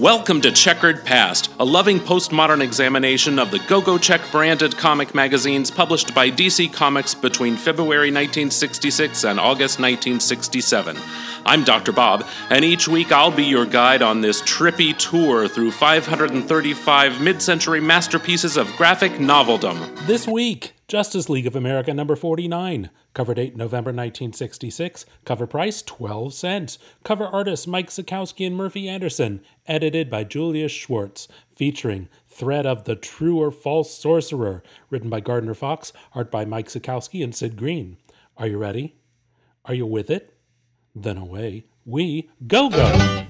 Welcome to Checkered Past, a loving postmodern examination of the Go Go Check branded comic magazines published by DC Comics between February 1966 and August 1967. I'm Dr. Bob, and each week I'll be your guide on this trippy tour through 535 mid century masterpieces of graphic noveldom. This week, Justice League of America number 49. Cover date November 1966. Cover price 12 cents. Cover artists Mike Sekowsky and Murphy Anderson. Edited by Julius Schwartz. Featuring Threat of the True or False Sorcerer. Written by Gardner Fox. Art by Mike Sekowsky and Sid Greene. Are you ready? Are you with it? Then away we go go.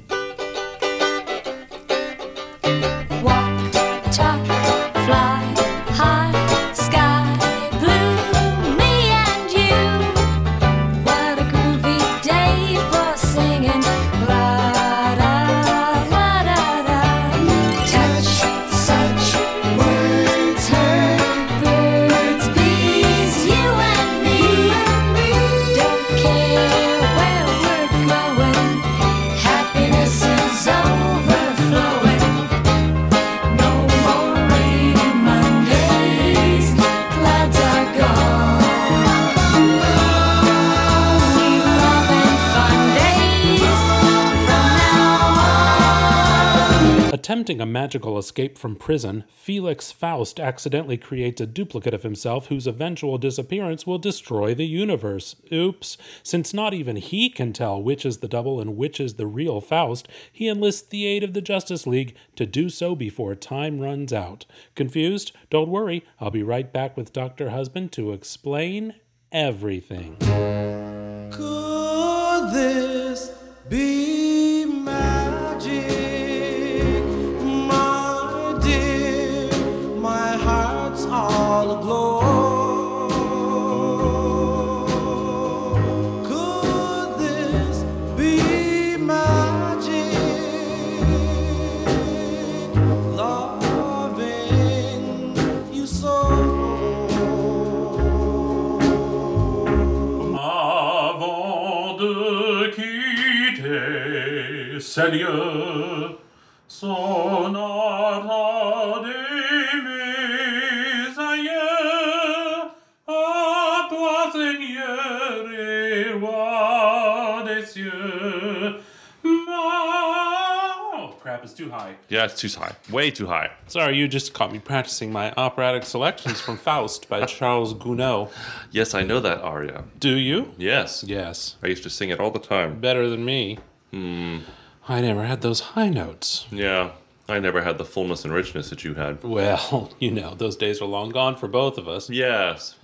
Attempting a magical escape from prison, Felix Faust accidentally creates a duplicate of himself whose eventual disappearance will destroy the universe. Oops. Since not even he can tell which is the double and which is the real Faust, he enlists the aid of the Justice League to do so before time runs out. Confused? Don't worry, I'll be right back with Dr. Husband to explain everything. Could this be all aglow. Could this be magic? Loving you so. Avant de quitter de too high. Yeah, it's too high. Way too high. Sorry, you just caught me practicing my operatic selections from Faust by Charles Gounod. Yes, I know that aria. Do you? Yes. Yes. I used to sing it all the time. Better than me. Hmm. I never had those high notes. Yeah. I never had the fullness and richness that you had. Well, you know, those days are long gone for both of us. Yes.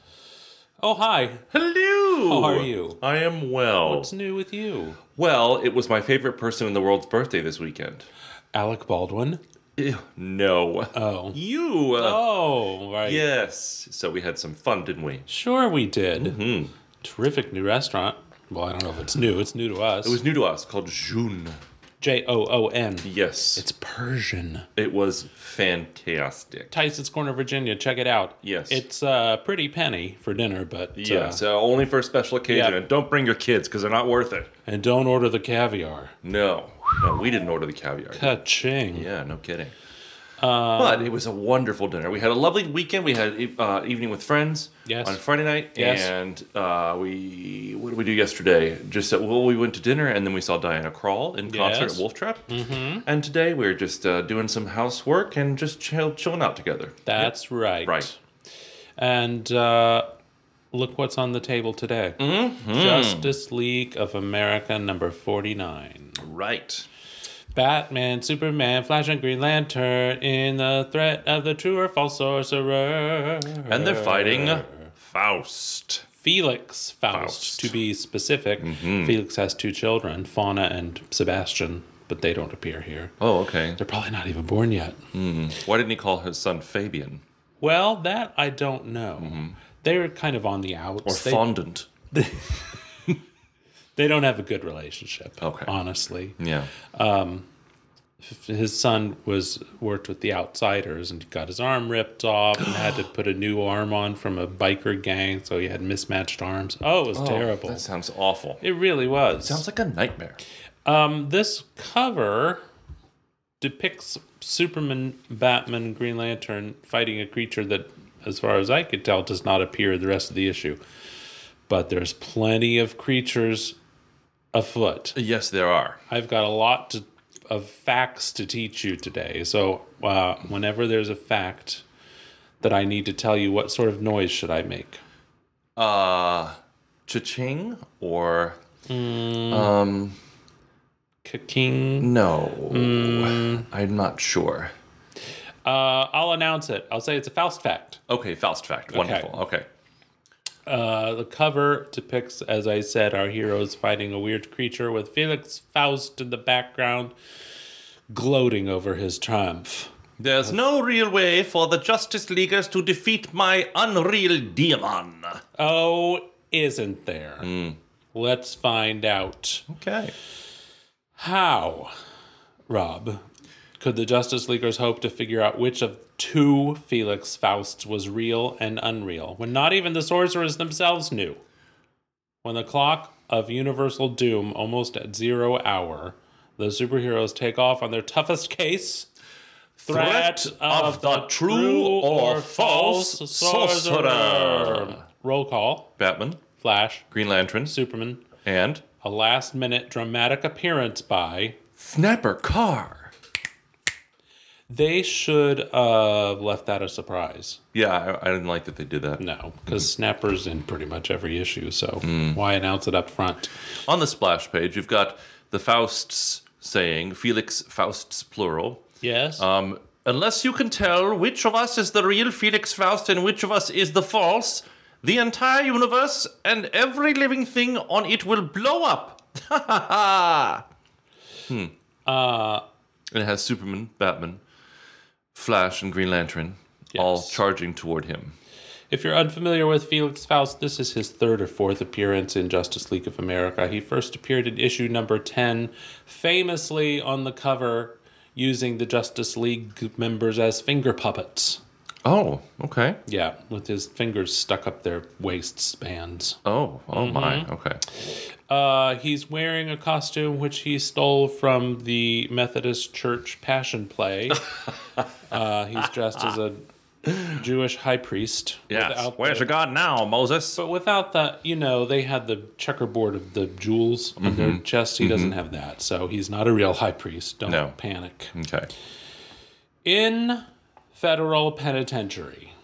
Oh, hi. Hello. How are you? I am well. What's new with you? Well, it was my favorite person in the world's birthday this weekend. Alec Baldwin? Ew, no. Oh. You. uh, Oh, right. Yes. So we had some fun, didn't we? Sure, we did. Mm-hmm. Terrific new restaurant. Well, I don't know if it's new. It's new to us. It was new to us, called Joon. J O O N. Yes. It's Persian. it was fantastic. Tyson's Corner, Virginia. Check it out. Yes. It's a uh, pretty penny for dinner, but. uh, Yes, uh, only for a special occasion. Yeah. And don't bring your kids because they're not worth it. and don't order the caviar. No. No, we didn't order the caviar. Ka-ching. Yeah, no kidding. but it was a wonderful dinner. We had a lovely weekend. We had uh, evening with friends Yes. on Friday night, Yes. and uh, we what did we do yesterday? Just uh, well, we went to dinner, and then we saw Diana Krall in concert Yes. at Wolf Trap. Mm-hmm. And today we're just uh, doing some housework and just chill, chilling out together. That's right. Right. And uh, look what's on the table today Mm-hmm. Justice League of America number 49. Right. Batman, Superman, Flash, and Green Lantern in the threat of the true or false sorcerer. And they're fighting Faust. Felix Faust, Faust. to be specific. Mm-hmm. Felix has two children, Fauna and Sebastian, but they don't appear here. Oh, okay. They're probably not even born yet. Mm-hmm. Why didn't he call his son Fabian Well, that I don't know. Mm-hmm. They're kind of on the outs. or They- fondant? They don't have a good relationship. Okay. Honestly. Yeah. his son was worked with the outsiders and got his arm ripped off and had to put a new arm on from a biker gang so he had mismatched arms oh it was terrible That sounds awful. it really was Sounds like a nightmare. um, this cover depicts superman batman green lantern fighting a creature that as far as i could tell does not appear the rest of the issue but there's plenty of creatures afoot Yes, there are. I've got a lot to, of facts to teach you today. So, uh, whenever there's a fact that I need to tell you, what sort of noise should I make? Uh, cha-ching or King. no? I'm not sure. Uh, I'll announce it. I'll say it's a Faust fact. Okay, Faust fact. Wonderful. Okay. Uh, the cover depicts, as I said, our heroes fighting a weird creature with Felix Faust in the background, gloating over his triumph. There's no real way for the Justice Leaguers to defeat my unreal demon. Oh, isn't there? Let's find out. Okay. How, Rob, could the Justice Leaguers hope to figure out which of two Felix Fausts was real and unreal when not even the sorcerers themselves knew? When the clock of universal doom almost at zero hour, the superheroes take off on their toughest case. Threat of the true or false sorcerer. Roll call. Batman, Flash. Green Lantern, Superman. and A last minute dramatic appearance by Snapper Carr. They should have left that a surprise. Yeah, I, I didn't like that they did that. No, because Snapper's in pretty much every issue, so Hmm. why announce it up front? On the splash page, you've got the Fausts saying, Felix Fausts plural. Yes. Um, unless you can tell which of us is the real Felix Faust and which of us is the false, the entire universe and every living thing on it will blow up. Ha ha ha! Hmm. Uh, and it has Superman, Batman, Flash, and Green Lantern all charging toward him. if you're unfamiliar with Felix Faust, this is his third or fourth appearance in Justice League of America. He first appeared in issue number 10, famously on the cover using the Justice League members as finger puppets. Oh, okay. Yeah, with his fingers stuck up their waistbands. Oh, oh my. Okay. Uh, he's wearing a costume which he stole from the Methodist Church Passion Play. uh, he's dressed as a Jewish high priest. Yes. Where's the- your God now, Moses? But without the, you know, they had the checkerboard of the jewels on Mm-hmm. their chest. He doesn't have that, so he's not a real high priest. Don't No. panic. Okay. In federal penitentiary,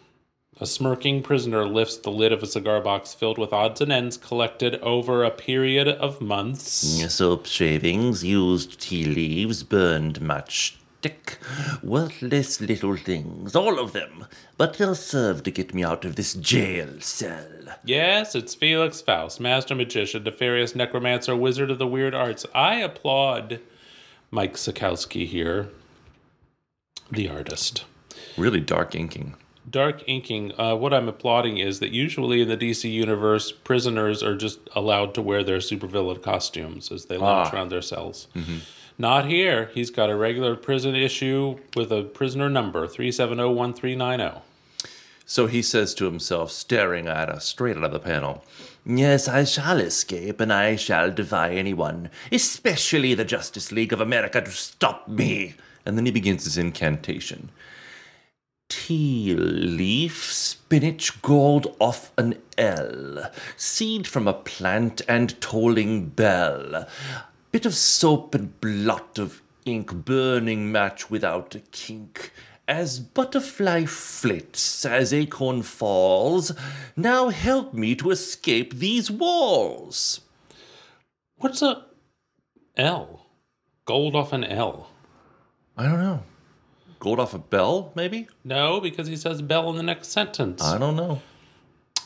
a smirking prisoner lifts the lid of a cigar box filled with odds and ends collected over a period of months. Soap shavings, used tea leaves, burned matchstick. Worthless little things, all of them. But they'll serve to get me out of this jail cell. Yes, it's Felix Faust, master magician, nefarious necromancer, wizard of the weird arts. I applaud Mike Sekowsky here, the artist. Really dark inking. Dark inking, uh, what I'm applauding is that usually in the DC universe, prisoners are just allowed to wear their supervillain costumes as they lounge Ah. around their cells. Not here. He's got a regular prison issue with a prisoner number, 3701390. So he says to himself, staring at us straight out of the panel. Yes, I shall escape, and I shall defy anyone, especially the Justice League of America, to stop me. And then he begins his incantation. Tea leaf, spinach, gold off an L, seed from a plant and tolling bell, bit of soap and blot of ink, burning match without a kink. As butterfly flits, as acorn falls, now help me to escape these walls. What's a L? Gold off an L. I don't know. Gold off a bell, maybe? No, because he says bell in the next sentence. I don't know.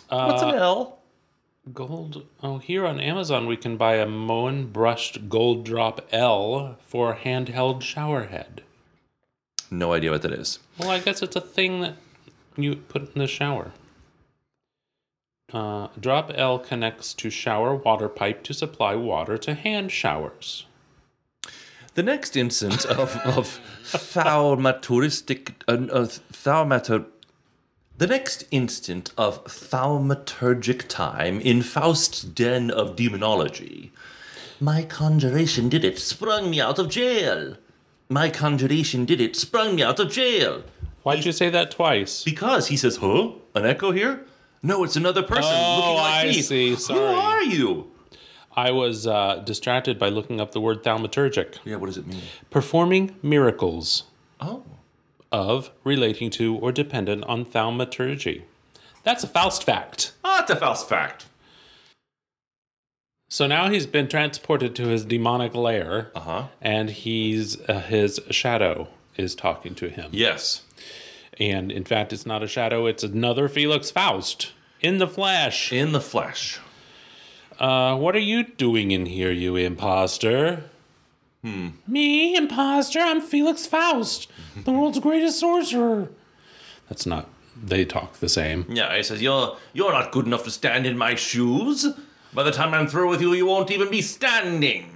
What's Uh, an L? Gold. Oh, here on Amazon we can buy a Moen brushed gold drop L for handheld shower head. No idea what that is. Well, I guess it's a thing that you put in the shower. Uh, drop L connects to shower water pipe to supply water to hand showers. The next instance of, of thaumaturgistic, uh, uh, thaumatur, the next instant of thaumaturgic time in Faust's den of demonology. My conjuration did it, sprung me out of jail. My conjuration did it, sprung me out of jail. Why'd you say that twice? Because he says, huh? An echo here? No, it's another person Oh, looking like I me. see, Who are you? I was uh, distracted by looking up the word thaumaturgic. Yeah, what does it mean? Performing miracles Oh. of, relating to, or dependent on thaumaturgy. That's a Faust fact. Ah, it's a Faust fact. So now he's been transported to his demonic lair, Uh-huh. and he's uh, his shadow is talking to him. Yes. And in fact, it's not a shadow; it's another Felix Faust in the flesh. In the flesh. Uh, what are you doing in here, you imposter? Hmm. Me, imposter? I'm Felix Faust, the world's greatest sorcerer. That's not. They talk the same. Yeah, he says, You're you're not good enough to stand in my shoes. By the time I'm through with you, you won't even be standing.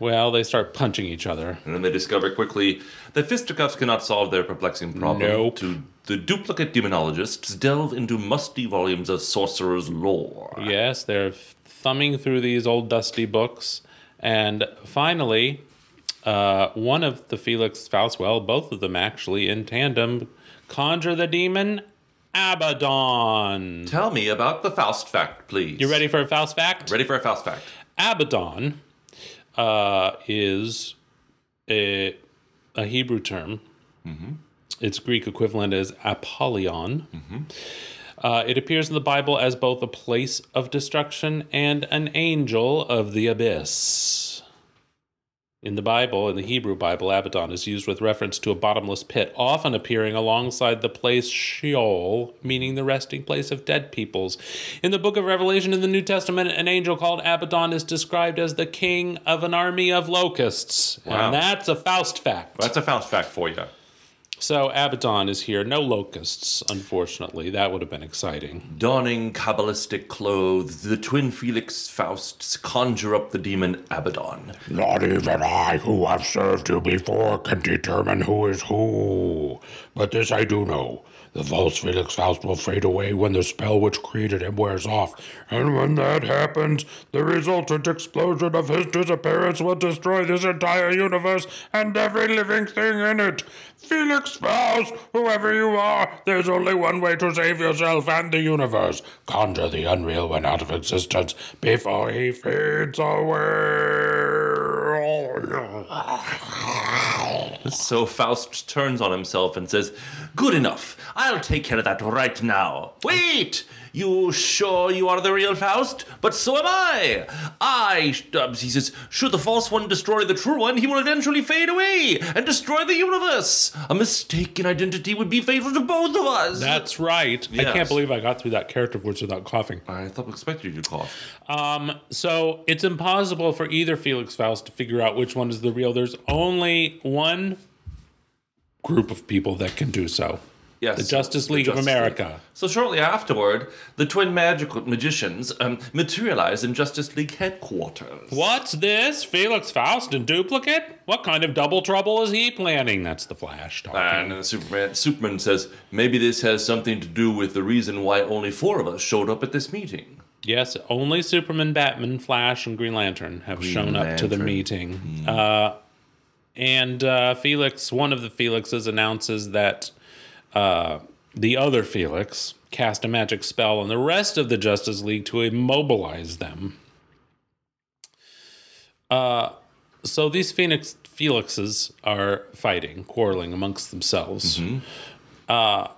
Well, they start punching each other. And then they discover quickly that fisticuffs cannot solve their perplexing problem. Nope. To the duplicate demonologists delve into musty volumes of sorcerer's lore. Yes, they're thumbing through these old dusty books, and finally, uh, one of the Felix Faust, well, both of them actually in tandem, conjure the demon Abaddon. Tell me about the Faust fact, please. You ready for a Faust fact? Ready for a Faust fact? Abaddon uh, is a, a Hebrew term. Its Greek equivalent is Apollyon. Uh, it appears in the Bible as both a place of destruction and an angel of the abyss. In the Bible, in the Hebrew Bible, Abaddon is used with reference to a bottomless pit, often appearing alongside the place Sheol, meaning the resting place of dead peoples. In the book of Revelation in the New Testament, an angel called Abaddon is described as the king of an army of locusts. Wow. And that's a Faust fact. That's a Faust fact for you. So Abaddon is here. No locusts, unfortunately. That would have been exciting. Donning Kabbalistic clothes, the twin Felix Fausts conjure up the demon Abaddon. Not even I, who have served you before, can determine who is who. But this I do know. The false Felix Faust will fade away when the spell which created him wears off. And when that happens, the resultant explosion of his disappearance will destroy this entire universe and every living thing in it. Felix Faust, whoever you are, there's only one way to save yourself and the universe. Conjure the unreal one out of existence before he fades away. So Faust turns on himself and says, Good enough. I'll take care of that right now. Wait! You sure you are the real Faust? But so am I. I, uh, he says, should the false one destroy the true one, he will eventually fade away and destroy the universe. A mistaken identity would be fatal to both of us. That's right. I can't believe I got through that character voice without coughing. I thought expected you to cough. Um, so it's impossible for either Felix Faust to figure out which one is the real. There's only one group of people that can do so. Yes. The Justice League of Justice America. So shortly afterward, the twin magical magicians um, materialize in Justice League headquarters. What's this? Felix Faust in duplicate? What kind of double trouble is he planning? That's the Flash talking. And then Superman, Superman says, maybe this has something to do with the reason why only four of us showed up at this meeting. Yes, only Superman, Batman, Flash, and Green Lantern have shown up to the Lantern. meeting. Uh, and uh, Felix, one of the Felixes, announces that uh, the other Felix cast a magic spell on the rest of the Justice League to immobilize them. Uh, so these Phoenix Felixes are fighting, quarreling amongst themselves. Uh,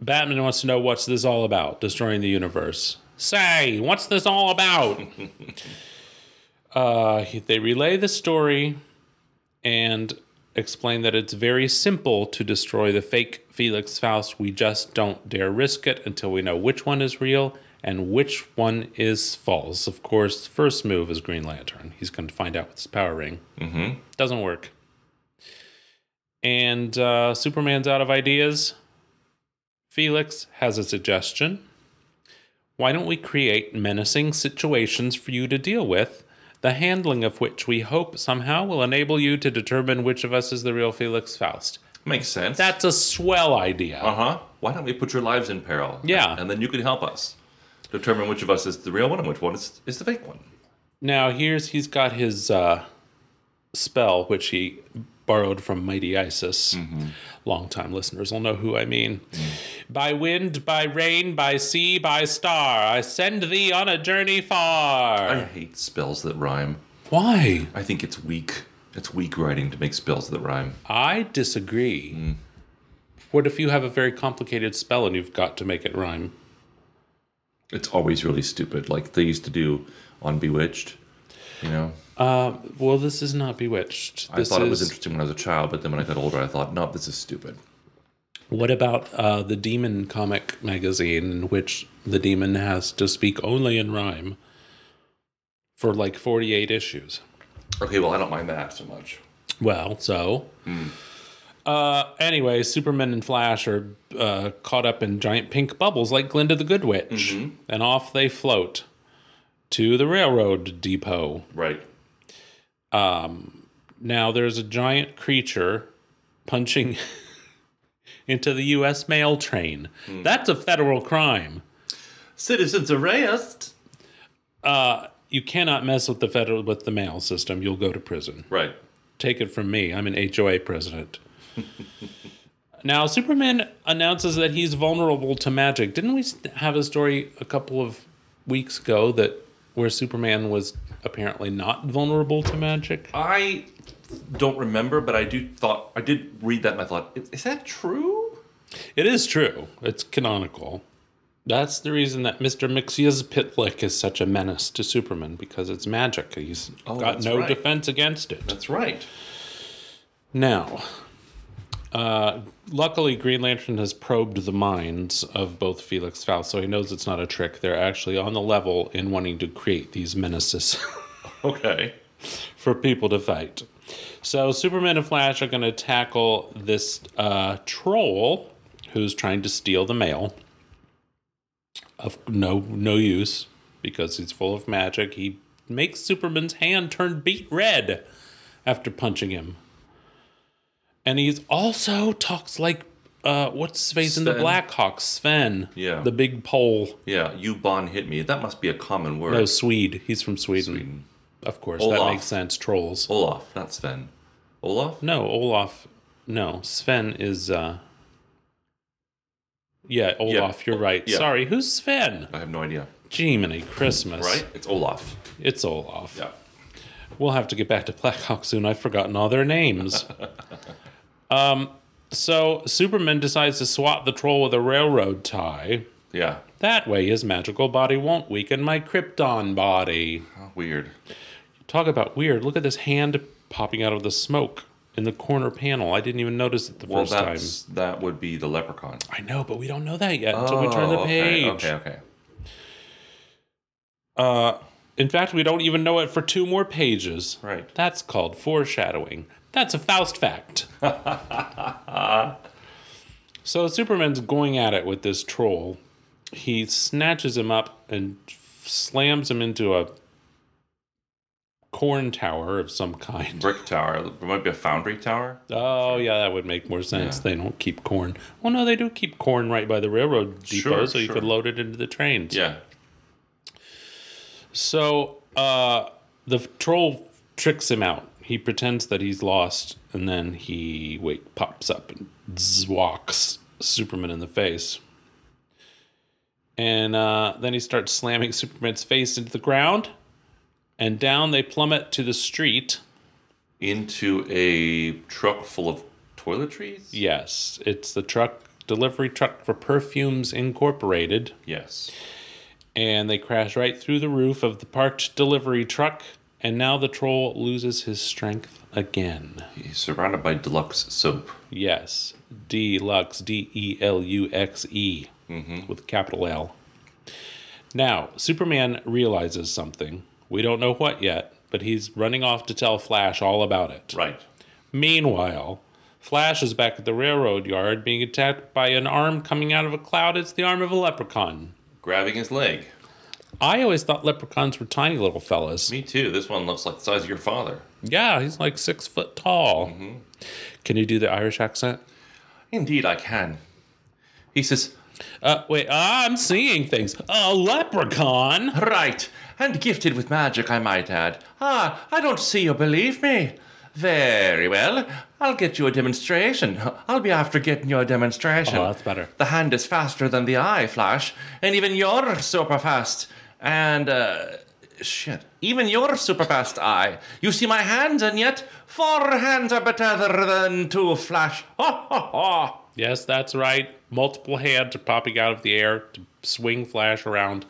Batman wants to know what's this all about, destroying the universe. Say, what's this all about? uh, they relay the story and explain that it's very simple to destroy the fake Felix Faust. We just don't dare risk it until we know which one is real and which one is false. Of course, the first move is Green Lantern. He's going to find out with his power ring. Mm-hmm. Doesn't work. And uh, Superman's out of ideas. Felix has a suggestion. Why don't we create menacing situations for you to deal with, the handling of which we hope somehow will enable you to determine which of us is the real Felix Faust? Makes sense. That's a swell idea. Uh huh. Why don't we put your lives in peril? Yeah. And then you can help us determine which of us is the real one and which one is, is the fake one. Now here's he's got his uh, spell, which he borrowed from Mighty Isis. Longtime listeners will know who I mean. By wind, by rain, by sea, by star, I send thee on a journey far. I hate spells that rhyme. Why? I think it's weak. It's weak writing to make spells that rhyme. I disagree. What if you have a very complicated spell and you've got to make it rhyme? It's always really stupid, like they used to do on Bewitched. You know, Uh, well, this is not Bewitched. I This thought it was interesting when I was a child, but then when I got older, I thought, no, this is stupid. What about uh, the Demon comic magazine, in which the demon has to speak only in rhyme for like 48 issues? Okay, well, I don't mind that so much. Well, so. Uh, anyway, Superman and Flash are uh, caught up in giant pink bubbles like Glinda the Good Witch, and off they float to the railroad depot. Right. Um, Now there's a giant creature punching into the U.S. mail train. That's a federal crime. Citizens arrest. You cannot mess with the federal with the mail system. You'll go to prison. Right. Take it from me. I'm an HOA president. now Superman announces that he's vulnerable to magic. Didn't we have a story a couple of weeks ago that where Superman was apparently not vulnerable to magic? I don't remember, but I do thought I did read that and I thought, is, is that true? It is true. It's canonical. That's the reason that Mr. Mixia's Mxyzptlk is such a menace to Superman because it's magic. He's Oh, got no right. defense against it. That's right. Now, uh, luckily, Green Lantern has probed the minds of both Felix Faust, so he knows it's not a trick. They're actually on the level in wanting to create these menaces Okay. for people to fight. So, Superman and Flash are going to tackle this uh, troll who's trying to steal the mail. Of no no use because he's full of magic. He makes Superman's hand turn beet red after punching him. And he's also talks like uh, what's his face in the. Blackhawks? Sven. Yeah. The big pole. Yeah, you bon hit me. That must be a common word. No, Swede. He's from Sweden. Sweden. Of course, that makes sense. Trolls. Olaf, not Sven. Olaf? No, Olaf. No, Sven is. uh Yeah, Olaf. You're right. yeah. Sorry, who's Sven? I have no idea. Jiminy Christmas. Right? It's Olaf. It's Olaf. Yeah. We'll have to get back to Black Hawk soon. I've forgotten all their names. um, so Superman decides to swat the troll with a railroad tie. Yeah. That way, his magical body won't weaken my Krypton body. How weird. Talk about weird. Look at this hand popping out of the smoke in the corner panel. I didn't even notice it the Well, first time. that's that would be the leprechaun. I know, but we don't know that yet until we turn the Oh, page. Okay, okay, okay. Uh, in fact, we don't even know it for two more pages. Right. That's called foreshadowing. That's a Faust fact. so Superman's going at it with this troll. He snatches him up and slams him into a corn tower of some kind. Brick tower. It might be a foundry tower. Oh, yeah, that would make more sense. Yeah. They don't keep corn. Well, no, they do keep corn right by the railroad depot, Sure, so you sure. could load it into the trains. Yeah. So uh, the troll tricks him out. He pretends that he's lost, and then he wait pops up and zwalks Superman in the face. And uh, then he starts slamming Superman's face into the ground, and down they plummet to the street. Into a truck full of toiletries? Yes, it's the truck delivery truck for Perfumes Incorporated. Yes. and they crash right through the roof of the parked delivery truck. And now the troll loses his strength again. He's surrounded by deluxe soap. Yes, Deluxe, D E L U X E, Mm-hmm. with a capital L. Now, Superman realizes something. We don't know what yet, but he's running off to tell Flash all about it. Right. Meanwhile, Flash is back at the railroad yard being attacked by an arm coming out of a cloud. It's the arm of a leprechaun. grabbing his leg. I always thought leprechauns were tiny little fellas. Me too. This one looks like the size of your father. Yeah, he's like six foot tall. Can you do the Irish accent? Indeed, I can. He says, Uh, wait, I'm seeing things. A leprechaun? Right, and gifted with magic, I might add. Ah, I don't see you believe me. Very well. I'll get you a demonstration. I'll be after getting you a demonstration. Oh, that's better. The hand is faster than the eye, Flash, and even you're super fast. And, uh, shit, even you're super fast eye. You see my hands, and yet four hands are better than two, Flash. Ha ha ha. Yes, that's right. Multiple hands are popping out of the air to swing Flash around.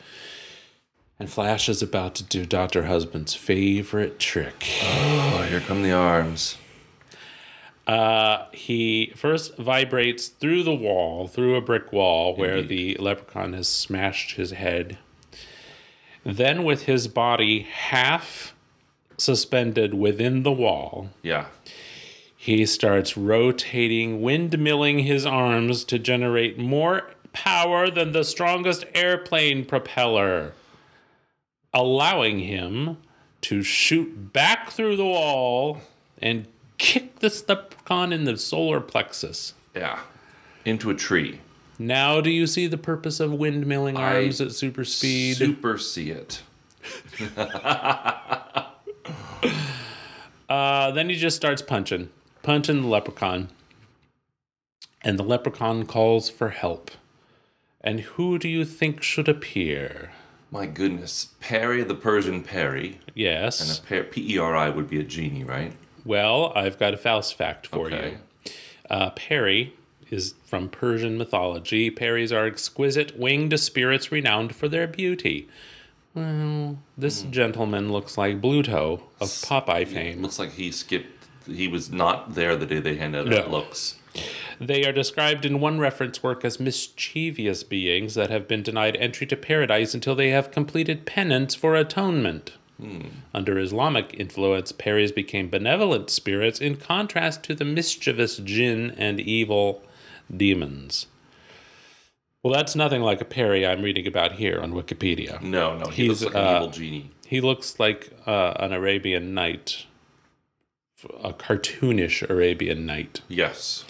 And Flash is about to do Dr. Husband's favorite trick. Oh, here come the arms. Uh, he first vibrates through the wall, through a brick wall where the leprechaun has smashed his head. Then, with his body half suspended within the wall, Yeah. he starts rotating, windmilling his arms to generate more power than the strongest airplane propeller, allowing him to shoot back through the wall and kick the leprechaun in the solar plexus. Yeah. Into a tree. Now, do you see the purpose of windmilling I arms at super speed? Super see it. Uh, then he just starts punching, punching the leprechaun. And the leprechaun calls for help. And who do you think should appear? My goodness. Peri the Persian Peri. Yes. And a per- P-E-R-I would be a genie, right? Well, I've got a Faust fact for Okay. you. Uh, Peri is from Persian mythology. Peris are exquisite winged spirits renowned for their beauty. Well, this Hmm. gentleman looks like Bluto of Popeye fame. Looks like he skipped. He was not there the day they handed No. out looks. They are described in one reference work as mischievous beings that have been denied entry to paradise until they have completed penance for atonement. Under Islamic influence, Peris became benevolent spirits in contrast to the mischievous jinn and evil demons. Well, that's nothing like a Peri I'm reading about here on Wikipedia. No, no, he He's, looks like uh, an evil genie. He looks like uh, an Arabian night, a cartoonish Arabian night. Yes.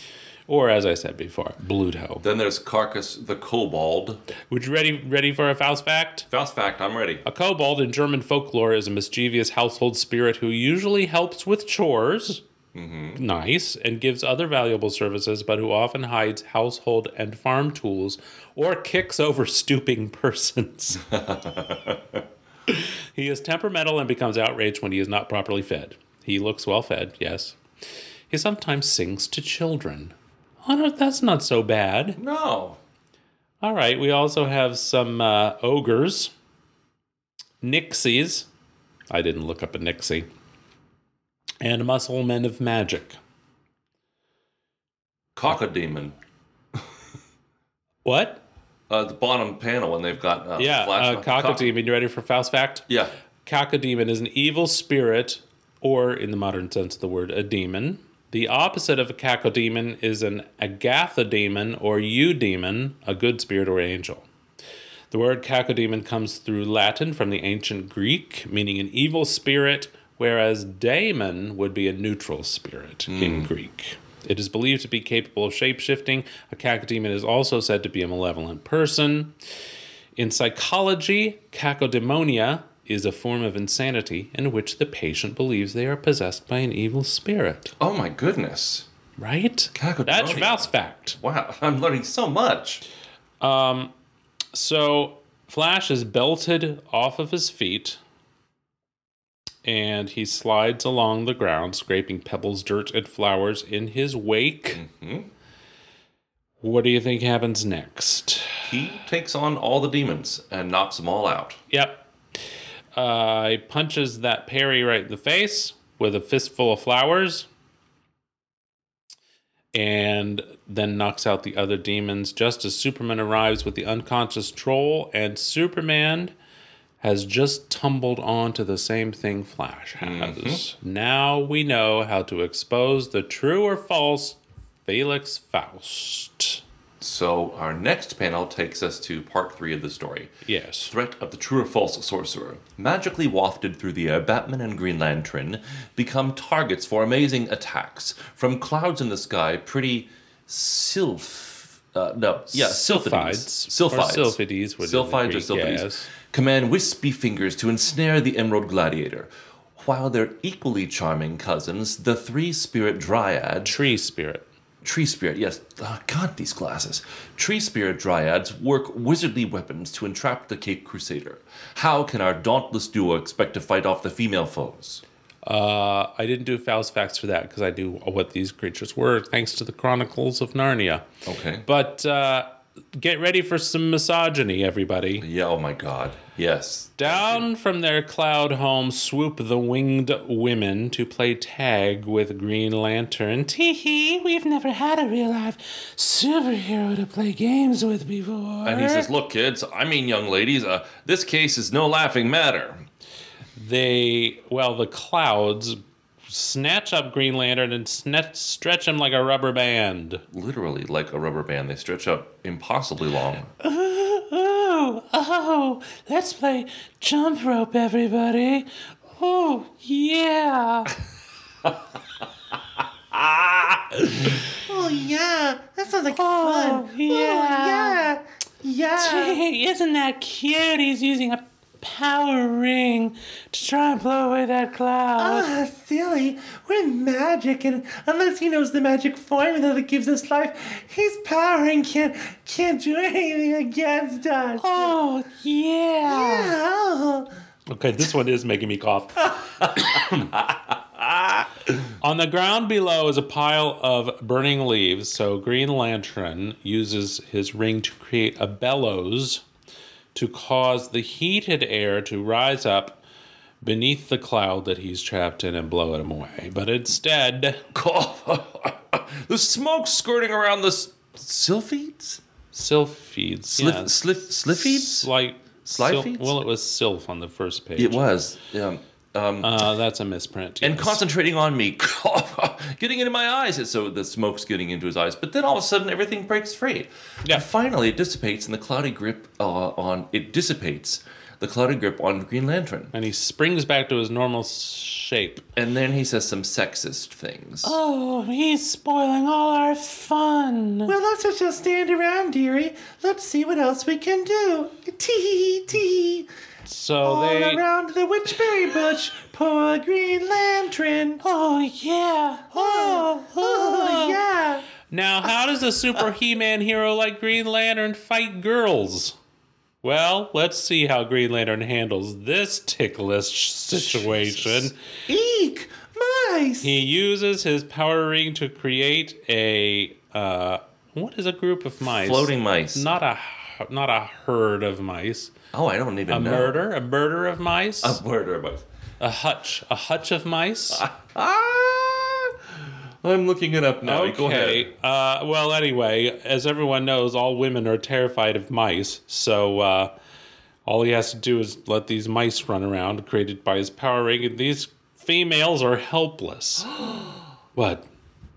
Or, as I said before, Bluto. Then there's Carcass the Kobold. Would you ready ready for a Faust fact? Faust fact, I'm ready. A kobold in German folklore is a mischievous household spirit who usually helps with chores. Mm-hmm. Nice, and gives other valuable services, but who often hides household and farm tools or kicks over stooping persons. he is temperamental and becomes outraged when he is not properly fed. He looks well fed, yes. He sometimes sings to children. Oh, no, that's not so bad. No. All right, we also have some uh, ogres, nixies. I didn't look up a nixie. And muscle men of magic. Cockademon. What? Uh, the bottom panel, and they've got uh, Yeah, uh, Cacodemon. You ready for Faust fact? Yeah. Cacodemon is an evil spirit, or in the modern sense of the word, a demon. The opposite of a cacodemon is an agathodemon or eudemon, a good spirit or angel. The word cacodemon comes through Latin from the ancient Greek, meaning an evil spirit, whereas daemon would be a neutral spirit in hmm. Greek. It is believed to be capable of shapeshifting. A cacodemon is also said to be a malevolent person. In psychology, cacodemonium is a form of insanity in which the patient believes they are possessed by an evil spirit. Oh my goodness. Right? Cacodemonium. That's Faust fact. Wow, I'm learning so much. Um, so Flash is belted off of his feet and he slides along the ground, scraping pebbles, dirt, and flowers in his wake. What do you think happens next? He takes on all the demons and knocks them all out. Yep. Uh, he punches that Peri right in the face with a fistful of flowers and then knocks out the other demons just as Superman arrives with the unconscious troll, and Superman has just tumbled onto the same thing Flash has. Now we know how to expose the true or false Felix Faust. So our next panel takes us to part three of the story. Yes. Threat of the true or false sorcerer. Magically wafted through the air, Batman and Green Lantern become targets for amazing attacks. From clouds in the sky, pretty sylph. Uh, no, yeah, sylphides. Sylphides. Sylphides would be Sylphides or sylphides. yes. Command wispy fingers to ensnare the Emerald Gladiator. While their equally charming cousins, the three spirit dryad, Tree spirit. Tree Spirit, yes. Oh, God, these glasses. Tree Spirit Dryads work wizardly weapons to entrap the Cape Crusader. How can our dauntless duo expect to fight off the female foes? Uh, I didn't do Faust facts for that because I knew what these creatures were thanks to the Chronicles of Narnia. Okay. But uh, get ready for some misogyny, everybody. Yeah, oh my God. Yes. Down from their cloud home swoop the winged women to play tag with Green Lantern. Tee hee, we've never had a real life superhero to play games with before. And he says, Look, kids, I mean, young ladies, uh, this case is no laughing matter. they, well, the clouds snatch up Green Lantern and sne- stretch him like a rubber band. Literally, like a rubber band, they stretch up impossibly long. Oh, oh, let's play jump rope, everybody. Oh, yeah. Oh yeah, that sounds like Oh, fun. Oh, yeah. yeah, Gee, isn't that cute? He's using a power ring to try and blow away that cloud. Ah, silly. We're in magic, and unless he knows the magic formula that gives us life, his power ring can't can't do anything against us. oh, yeah. Oh. Okay, this one is making me cough. On the ground below is a pile of burning leaves, so Green Lantern uses his ring to create a bellows to cause the heated air to rise up beneath the cloud that he's trapped in and blow him away. But instead, the smoke skirting around the s- sylphides? sylphides. Slif, yeah, slif, sliffides? Like Slifides? well, it was sylph on the first page. It was. Yeah. Um, Uh, that's a misprint. and concentrating on me, getting into my eyes. And so the smoke's getting into his eyes. But then all of a sudden, everything breaks free. Yeah. And finally, it dissipates, and the cloudy grip uh, on it dissipates. The cloudy grip on Green Lantern, and he springs back to his normal shape. and then he says some sexist things. Oh, he's spoiling all our fun. Well, let's just stand around, dearie. Let's see what else we can do. Tee tee. So All they. around the witchberry bush, poor Green Lantern. Oh yeah. Oh, Oh yeah. Now, how does a super He-Man hero like Green Lantern fight girls? Well, let's see how Green Lantern handles this ticklish situation. Eek, mice. He uses his power ring to create a uh, what is a group of mice? Floating mice. Not a not a herd of mice. Oh, I don't even A know. murder, a murder of mice. A murder of mice. a hutch, a hutch of mice. Ah! I'm looking it up now. Go ahead. Okay. Uh, well, anyway, as everyone knows, all women are terrified of mice. So uh, all he has to do is let these mice run around, created by his power ring, and these females are helpless. what?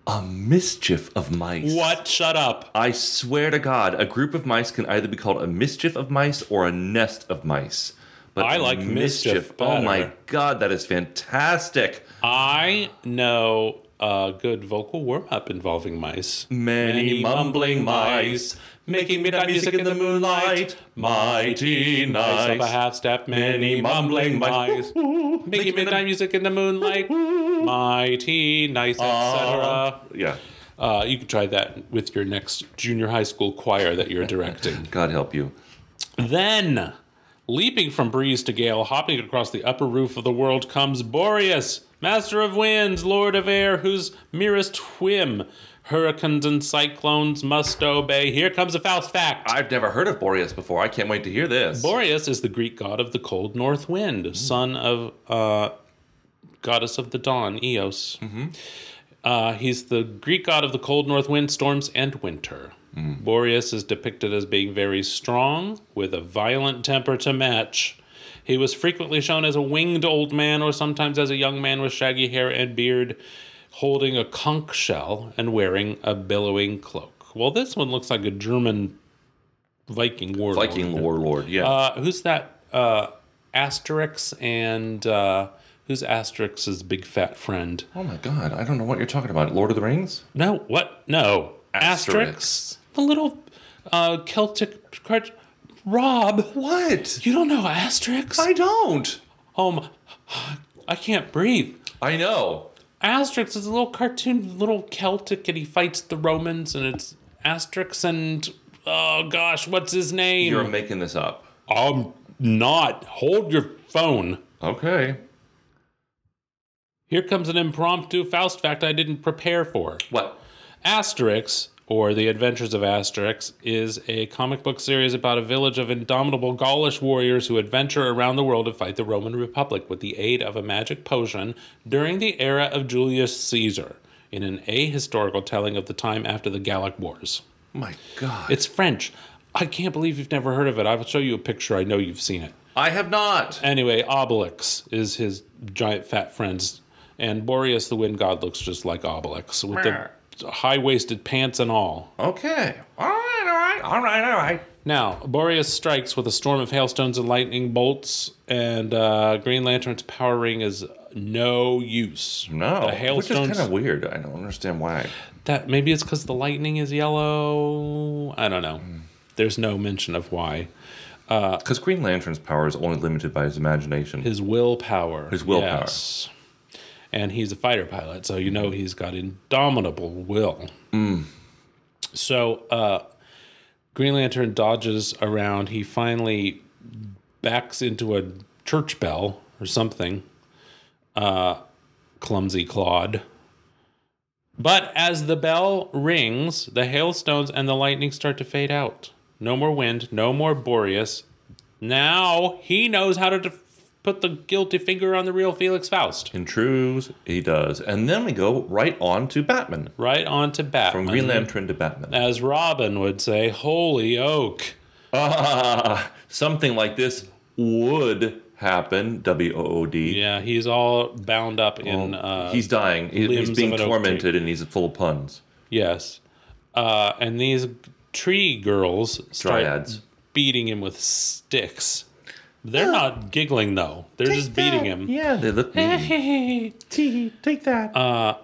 A mischief of mice. What? Shut up. I swear to God, a group of mice can either be called a mischief of mice or a nest of mice. But I like mischief Oh my. God, that is fantastic. I know a good vocal warm up involving mice. Many mumbling mice making midnight music in the moonlight. Mighty Mice of a half step, many mumbling mice, making midnight music in the moonlight. Mighty nice, etc. Yeah. Uh, you can try that with your next junior high school choir that you're directing. God help you. then, leaping from breeze to gale, hopping across the upper roof of the world comes Boreas, master of winds, lord of air, whose merest whim hurricanes and cyclones must obey. Here comes a Faust fact. I've never heard of Boreas before. I can't wait to hear this. Boreas is the Greek god of the cold north wind, son of uh, goddess of the dawn, Eos. Uh, he's the Greek god of the cold north wind, storms, and winter. Boreas is depicted as being very strong, with a violent temper to match. He was frequently shown as a winged old man, or sometimes as a young man with shaggy hair and beard, holding a conch shell and wearing a billowing cloak. well, this one looks like a German Viking warlord. Viking warlord. Yeah. Uh, who's that? Uh, Asterix and uh, who's Asterix's big fat friend? oh my god, I don't know what you're talking about. Lord of the Rings. No, what? No, Asterix, Asterix. the little uh, Celtic cart. Rob, What? you don't know Asterix? I don't. oh my, I can't breathe. I know. Asterix is a little cartoon, little Celtic, and he fights the Romans, and it's Asterix and oh gosh, what's his name? You're making this up. I'm not. Hold your phone. Okay. Here comes an impromptu Faust fact I didn't prepare for. What? Asterix, or The Adventures of Asterix, is a comic book series about a village of indomitable Gaulish warriors who adventure around the world to fight the Roman Republic with the aid of a magic potion during the era of Julius Caesar, in an ahistorical telling of the time after the Gallic Wars. My god. It's French. I can't believe you've never heard of it. I will show you a picture. I know you've seen it. I have not. Anyway, Obelix is his giant fat friends, and Boreas the wind god looks just like Obelix with the high waisted pants and all. Okay. All right. All right. All right. All right. Now, Boreas strikes with a storm of hailstones and lightning bolts, and uh, Green Lantern's power ring is no use. No. the hailstones, Which is kind of weird. I don't understand why. that maybe it's because the lightning is yellow. I don't know. Hmm. There's no mention of why. Because Green Lantern's power is only limited by his imagination. His willpower. His willpower. Yes. And he's a fighter pilot, so you know he's got indomitable will. So uh, Green Lantern dodges around. He finally backs into a church bell or something. Uh, clumsy Claude. But as the bell rings, the hailstones and the lightning start to fade out. No more wind, no more Boreas. Now he knows how to def- put the guilty finger on the real Felix Faust. In trues, he does. And then we go right on to Batman. Right on to Batman. From Green Lantern to Batman. As Robin would say, holy oak. Ah, something like this would happen. W O O D. Yeah, he's all bound up in. Uh, he's dying. He- he's being tormented and he's full of puns. Yes. Uh, and these tree girls start Dryads. beating him with sticks. They're not giggling, though. They're just beating him. Yeah. They look mean. Tee, take that. Uh,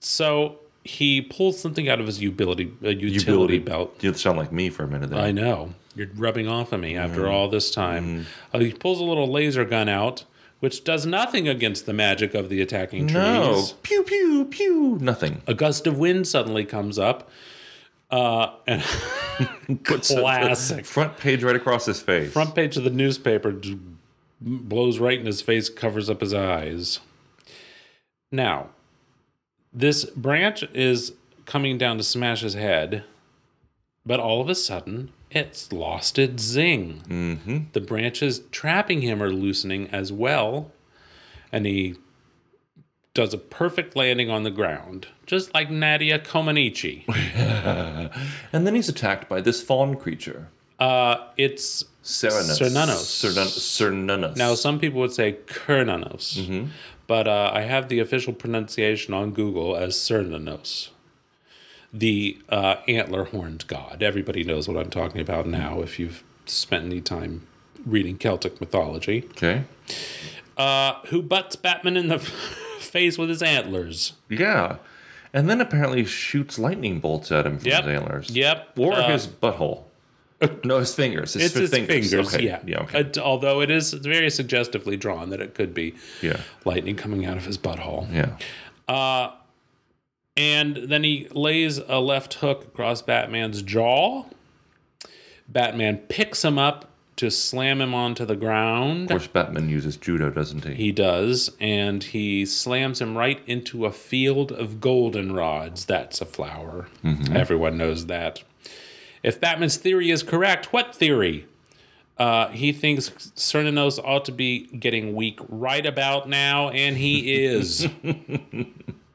so he pulls something out of his utility, uh, utility, belt. You sound like me for a minute there. I know. You're rubbing off on me after Mm-hmm. all this time. Uh, he pulls a little laser gun out, which does nothing against the magic of the attacking trees. No. Pew, pew, pew. Nothing. A gust of wind suddenly comes up. Uh, and Classic. front page right across his face. front page of the newspaper blows right in his face, covers up his eyes. Now, this branch is coming down to smash his head, but all of a sudden, it's lost its zing. Mm-hmm. The branches trapping him are loosening as well, and he does a perfect landing on the ground, just like Nadia Comaneci. And then he's attacked by this fawn creature. uh, it's. Cernun- Cernunnos. Now, some people would say Kernanos, Mm-hmm. but uh, I have the official pronunciation on Google as Cernanos, the uh, antler horned god. Everybody knows what I'm talking about now if you've spent any time reading Celtic mythology. Okay. Uh, who butts Batman in the face with his antlers. Yeah. And then apparently shoots lightning bolts at him from Yep. his antlers. Yep. Or Uh, his butthole. no, his fingers. His It's his fingers, Okay. yeah. Yeah, okay. Uh, although it is very suggestively drawn that it could be Yeah. lightning coming out of his butthole. Yeah. And then he lays a left hook across Batman's jaw. Batman picks him up to slam him onto the ground. Of course, Batman uses judo, doesn't he? He does, and he slams him right into a field of goldenrods. That's a flower. Everyone knows that. If Batman's theory is correct, what theory? Uh, he thinks Cernanos ought to be getting weak right about now, and he is.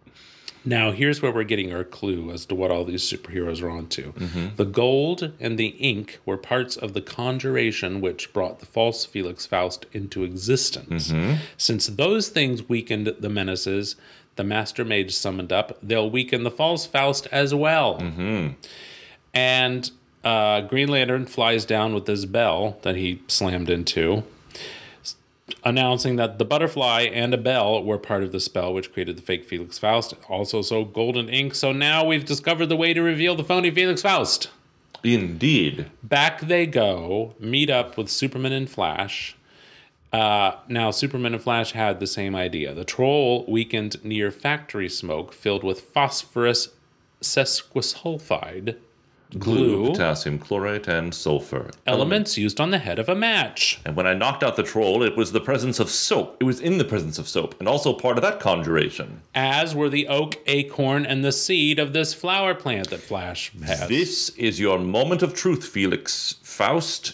now, here's where we're getting our clue as to what all these superheroes are onto. The gold and the ink were parts of the conjuration which brought the false Felix Faust into existence. Since those things weakened the menaces, the Master Mage summoned up, they'll weaken the false Faust as well. Mm-hmm. And uh, Green Lantern flies down with this bell that he slammed into, announcing that the butterfly and a bell were part of the spell which created the fake Felix Faust. Also, so golden ink. So now we've discovered the way to reveal the phony Felix Faust. Indeed. Back they go, meet up with Superman and Flash. Uh, now, Superman and Flash had the same idea. The troll weakened near factory smoke filled with phosphorus sesquisulfide Glue, potassium chlorate, and sulfur. elements used on the head of a match. And when I knocked out the troll, it was the presence of soap. It was in the presence of soap, and also part of that conjuration. As were the oak, acorn, and the seed of this flower plant that Flash has. This is your moment of truth, Felix Faust.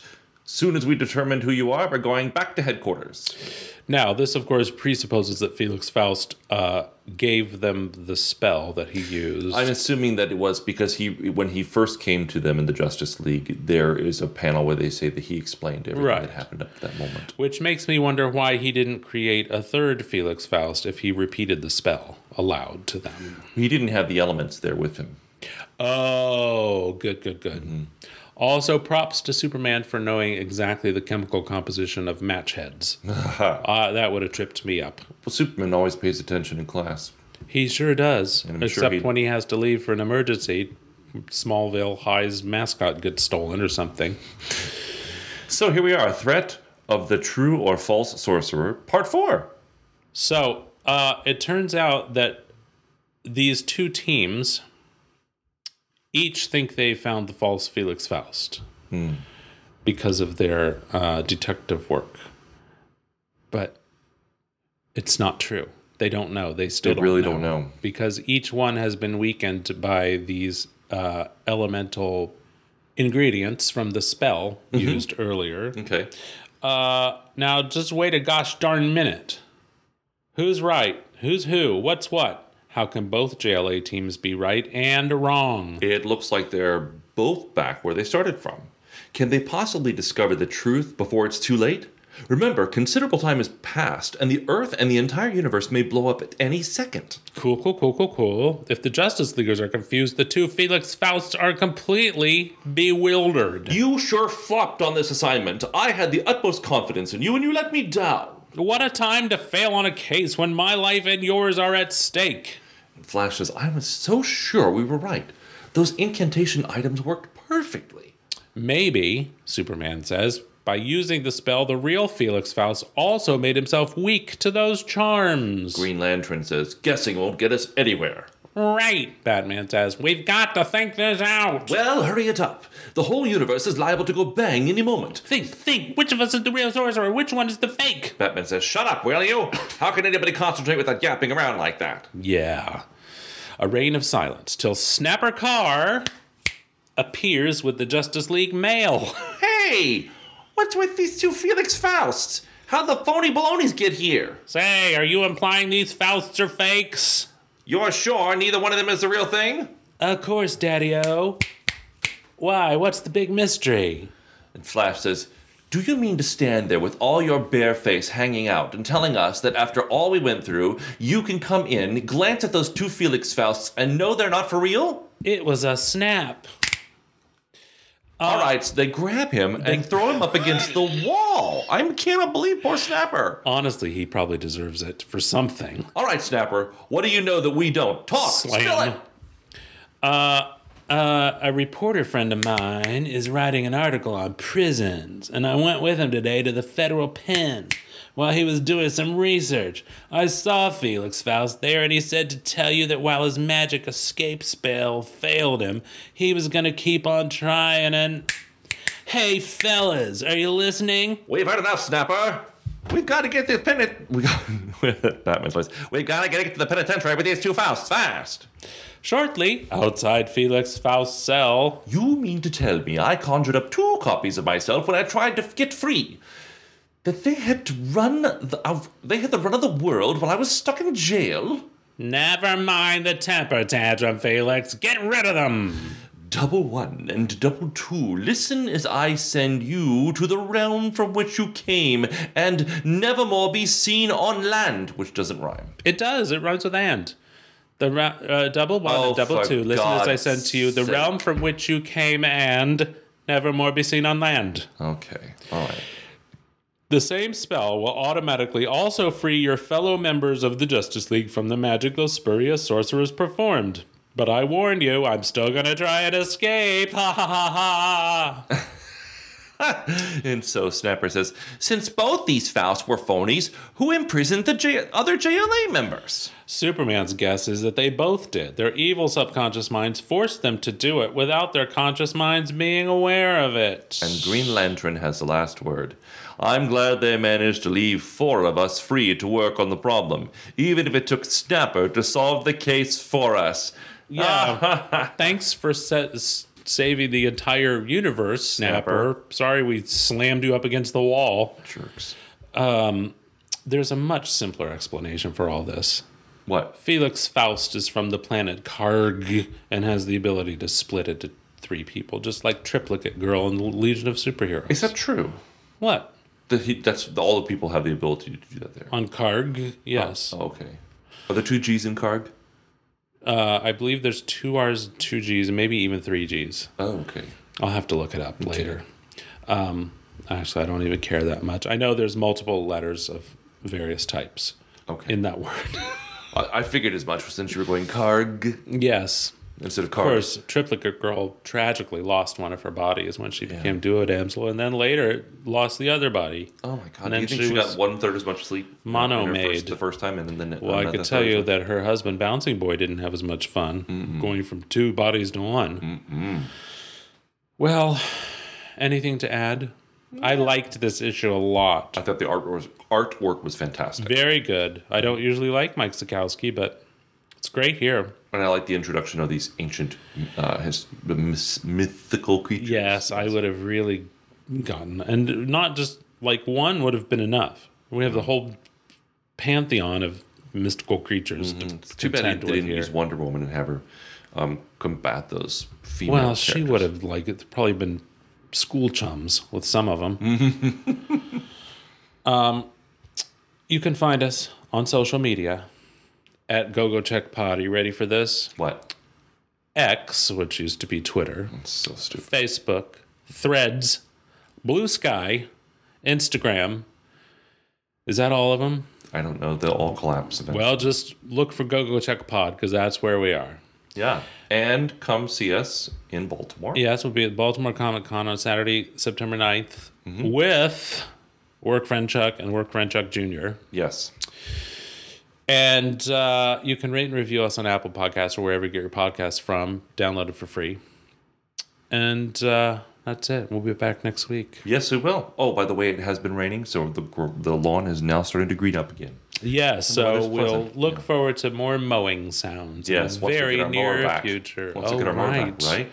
Soon as we determined who you are, we're going back to headquarters. Now, this, of course, presupposes that Felix Faust uh, gave them the spell that he used. I'm assuming that it was because he, when he first came to them in the Justice League, there is a panel where they say that he explained everything Right. that happened up to that moment. Which makes me wonder why he didn't create a third Felix Faust if he repeated the spell aloud to them. He didn't have the elements there with him. Oh, good, good, good. Also, props to Superman for knowing exactly the chemical composition of match heads. uh, that would have tripped me up. Well, Superman always pays attention in class. He sure does, I'm sure except when he has to leave for an emergency. Smallville High's mascot gets stolen or something. So here we are, threat of the true or false sorcerer, part four. So uh, it turns out that these two teams each think they found the false Felix Faust because of their uh, detective work, but it's not true. They don't know. They still They don't really know don't know. because each one has been weakened by these uh, elemental ingredients from the spell used earlier. Okay. Uh, now just wait a gosh darn minute. Who's right? Who's who? What's what? How can both JLA teams be right and wrong? It looks like they're both back where they started from. Can they possibly discover the truth before it's too late? Remember, considerable time has passed, and the Earth and the entire universe may blow up at any second. Cool, cool, cool, cool, cool. If the Justice Leaguers are confused, the two Felix Fausts are completely bewildered. You sure flopped on this assignment. I had the utmost confidence in you, and you let me down. What a time to fail on a case when my life and yours are at stake. Flash says, I was so sure we were right. Those incantation items worked perfectly. Maybe, Superman says, by using the spell, the real Felix Faust also made himself weak to those charms. Green Lantern says, guessing won't get us anywhere. Right, Batman says. We've got to think this out. Well, hurry it up. The whole universe is liable to go bang any moment. Think, think. Which of us is the real sorcerer? Which one is the fake? Batman says, Shut up, will you? How can anybody concentrate without yapping around like that? Yeah. A reign of silence till Snapper Carr appears with the Justice League mail. Hey! What's with these two Felix Fausts? How'd the phony balonies get here? Say, are you implying these Fausts are fakes? You're sure neither one of them is the real thing? Of course, Daddy O. Why? What's the big mystery? And Flash says, Do you mean to stand there with all your bare face hanging out and telling us that after all we went through, you can come in, glance at those two Felix Fausts, and know they're not for real? It was a snap. All right, so they grab him and throw him up against the wall. I cannot believe poor Snapper. Honestly, he probably deserves it for something. All right, Snapper, what do you know that we don't? Talk, Slam. spill it. Uh, a reporter friend of mine is writing an article on prisons, and I went with him today to the federal pen while he was doing some research. I saw Felix Faust there, and he said to tell you that while his magic escape spell failed him, he was going to keep on trying and. Hey, fellas, are you listening? We've heard enough, Snapper. We've got to get this penit. We got Batman's voice. We've got to get to the penitentiary with these two Fausts fast. Shortly, outside Felix Faust's cell, You mean to tell me I conjured up two copies of myself when I tried to get free? That they had to run the of, they had the run of the world while I was stuck in jail? Never mind the temper tantrum, Felix. Get rid of them. Double one and double two, listen as I send you to the realm from which you came, and nevermore be seen on land, which doesn't rhyme. It does. It rhymes with and. The ra- uh, double one Oh, and double two. Listen as I send to you the sake. realm from which you came and nevermore be seen on land. Okay, all right. The same spell will automatically also free your fellow members of the Justice League from the magic those spurious sorcerers performed. But I warned you, I'm still gonna try and escape. Ha ha ha ha. And so Snapper says, since both these Fausts were phonies, who imprisoned the J- other JLA members? Superman's guess is that they both did. Their evil subconscious minds forced them to do it without their conscious minds being aware of it. And Green Lantern has the last word. I'm glad they managed to leave four of us free to work on the problem, even if it took Snapper to solve the case for us. Yeah. Ah. Thanks for sa- saving the entire universe, Snapper. Sorry we slammed you up against the wall. Jerks. Um, there's a much simpler explanation for all this. What? Felix Faust is from the planet Cargg and has the ability to split into three people, just like Triplicate Girl in the Legion of Superheroes. Is that true? what? The, he, that's all the people have the ability to do that there. On Cargg? Yes. Oh, okay. Are there two G's in Cargg? Uh, I believe there's two R's, two G's, and maybe even three G's. Oh, okay. I'll have to look it up later. Um, actually, I don't even care that much. I know there's multiple letters of various types Okay. in that word. I, I figured as much since you were going Cargg yes. Instead of Of course, Triplicate Girl tragically lost one of her bodies when she became Duo Damsel, and then later lost the other body. Oh my god! And Do you then think she she, got one third as much sleep? mono made. first- the first time, and then the, Well, I could tell you time? that her husband, Bouncing Boy, didn't have as much fun going from two bodies to one. Well, anything to add? I liked this issue a lot. I thought the art was artwork was fantastic, Very good. I don't usually like Mike Sekowsky, but it's great here. and I like the introduction of these ancient, uh, his, myth- mythical creatures. Yes, I would have really gotten, and not just like one would have been enough. We have the whole pantheon of mystical creatures. To It's too bad they didn't here. use Wonder Woman and have her um, combat those female. Well, she would have like it's probably been school chums with some of them. um, you can find us on social media at GoGo Check Pod. Are you ready for this? What? X, which used to be Twitter, It's so stupid. Facebook, Threads, Blue Sky, Instagram. Is that all of them? I don't know. They'll all collapse eventually. Well, just look for GoGo Check Pod because that's where we are. yeah. And come see us in Baltimore. Yes, we'll be at Baltimore Comic Con on Saturday, September 9th mm-hmm. with Work Friend Chuck and Work Friend Chuck Jr. Yes. And uh, you can rate and review us on Apple Podcasts or wherever you get your podcasts from. Download it for free. And uh, that's it. We'll be back next week. Yes, we will. Oh, by the way, it has been raining, so the the lawn is now starting to green up again. Yeah, so we'll look forward to more mowing sounds Yes, in the very get our mower near future. Once oh, we get our mower right. back,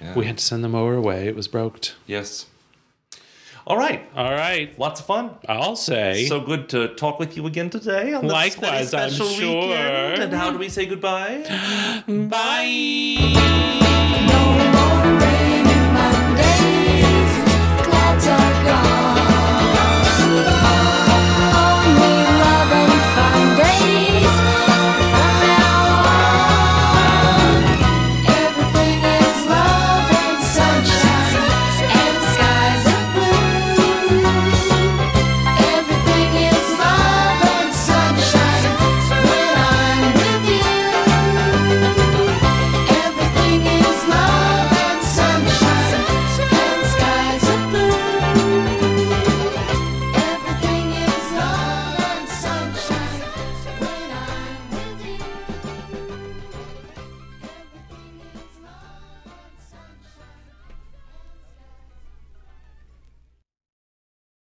right? We had to send the mower away. It was broke. Yes. All right. All right. Lots of fun. I'll say. So good to talk with you again today. On this Likewise, very I'm special sure. Weekend. And how do we say goodbye? bye.